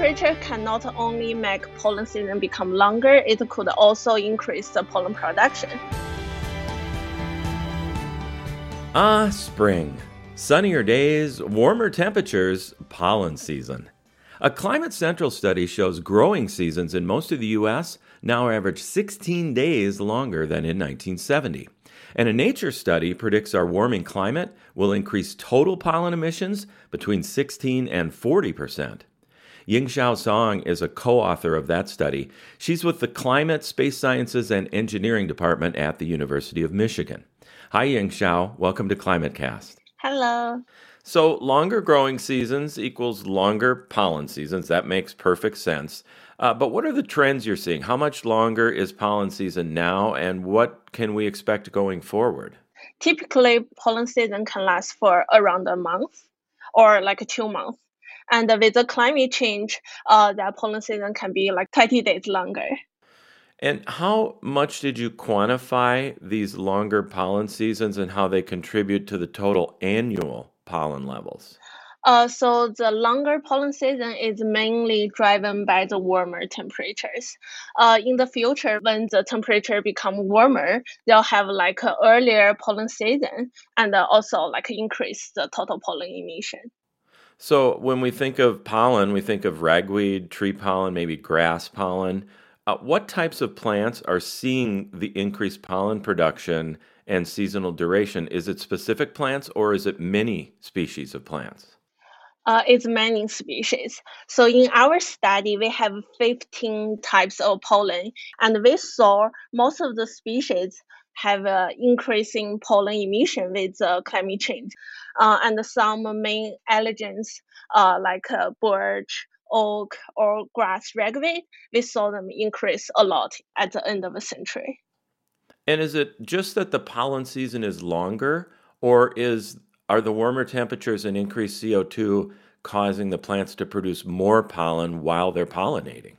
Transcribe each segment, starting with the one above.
temperature can not only make pollen season become longer, it could also increase the pollen production. Ah, spring. Sunnier days, warmer temperatures, pollen season. A Climate Central study shows growing seasons in most of the U.S. now average 16 days longer than in 1970. And a Nature study predicts our warming climate will increase total pollen emissions between 16 and 40 percent. Yingxiao Zhang is a co author of that study. She's with the Climate, Space Sciences, and Engineering Department at the University of Michigan. Hi, Yingxiao. Welcome to ClimateCast. Hello. So, longer growing seasons equals longer pollen seasons. That makes perfect sense. Uh, but what are the trends you're seeing? How much longer is pollen season now, and what can we expect going forward? Typically, pollen season can last for around a month or like two months. And with the climate change, uh, that pollen season can be like 30 days longer. And how much did you quantify these longer pollen seasons and how they contribute to the total annual pollen levels? Uh, so the longer pollen season is mainly driven by the warmer temperatures. Uh, in the future, when the temperature become warmer, they'll have like an earlier pollen season and also like increase the total pollen emission. So when we think of pollen, we think of ragweed, tree pollen, maybe grass pollen. Uh, what types of plants are seeing the increased pollen production and seasonal duration? Is it specific plants or is it many species of plants? Uh, it's many species. So in our study, we have 15 types of pollen, and we saw most of the species have uh, increasing pollen emission with uh, climate change. Uh, and some main allergens uh, like uh, birch, oak, or grass ragweed, we saw them increase a lot at the end of the century. And is it just that the pollen season is longer, or is are the warmer temperatures and increased CO2 causing the plants to produce more pollen while they're pollinating?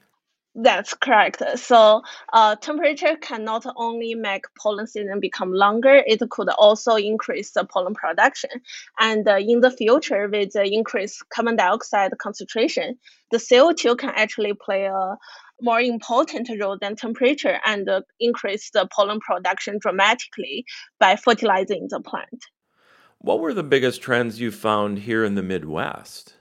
That's correct. So, uh, temperature can not only make pollen season become longer, it could also increase the pollen production. And uh, in the future, with the increased carbon dioxide concentration, the CO2 can actually play a more important role than temperature and uh, increase the pollen production dramatically by fertilizing the plant. What were the biggest trends you found here in the Midwest?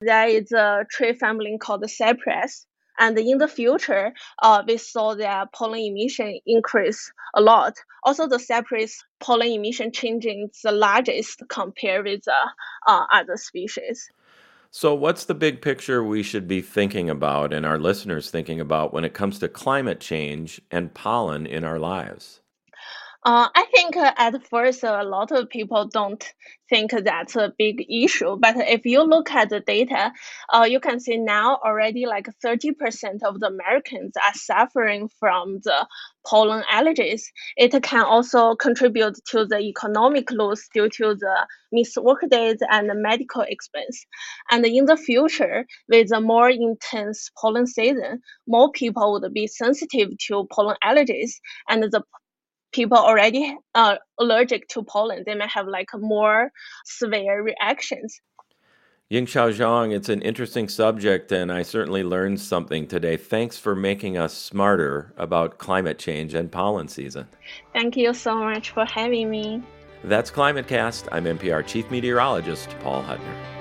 There is a tree family called the cypress and in the future, uh, we saw that pollen emission increase a lot. Also, the cypress pollen emission changing the largest compared with uh, uh, other species. So, what's the big picture we should be thinking about and our listeners thinking about when it comes to climate change and pollen in our lives? Uh, I think uh, at first a lot of people don't think that's a big issue, but if you look at the data, uh, you can see now already like 30% of the Americans are suffering from the pollen allergies. It can also contribute to the economic loss due to the missed work days and the medical expense. And in the future, with a more intense pollen season, more people would be sensitive to pollen allergies, and the people already uh, allergic to pollen, they may have like more severe reactions. Yingxiao Zhang, it's an interesting subject, and I certainly learned something today. Thanks for making us smarter about climate change and pollen season. Thank you so much for having me. That's ClimateCast. I'm MPR Chief Meteorologist Paul Huttner.